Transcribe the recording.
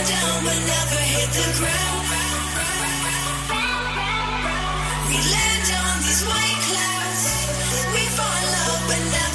We land on these white clouds. We fall in love, but.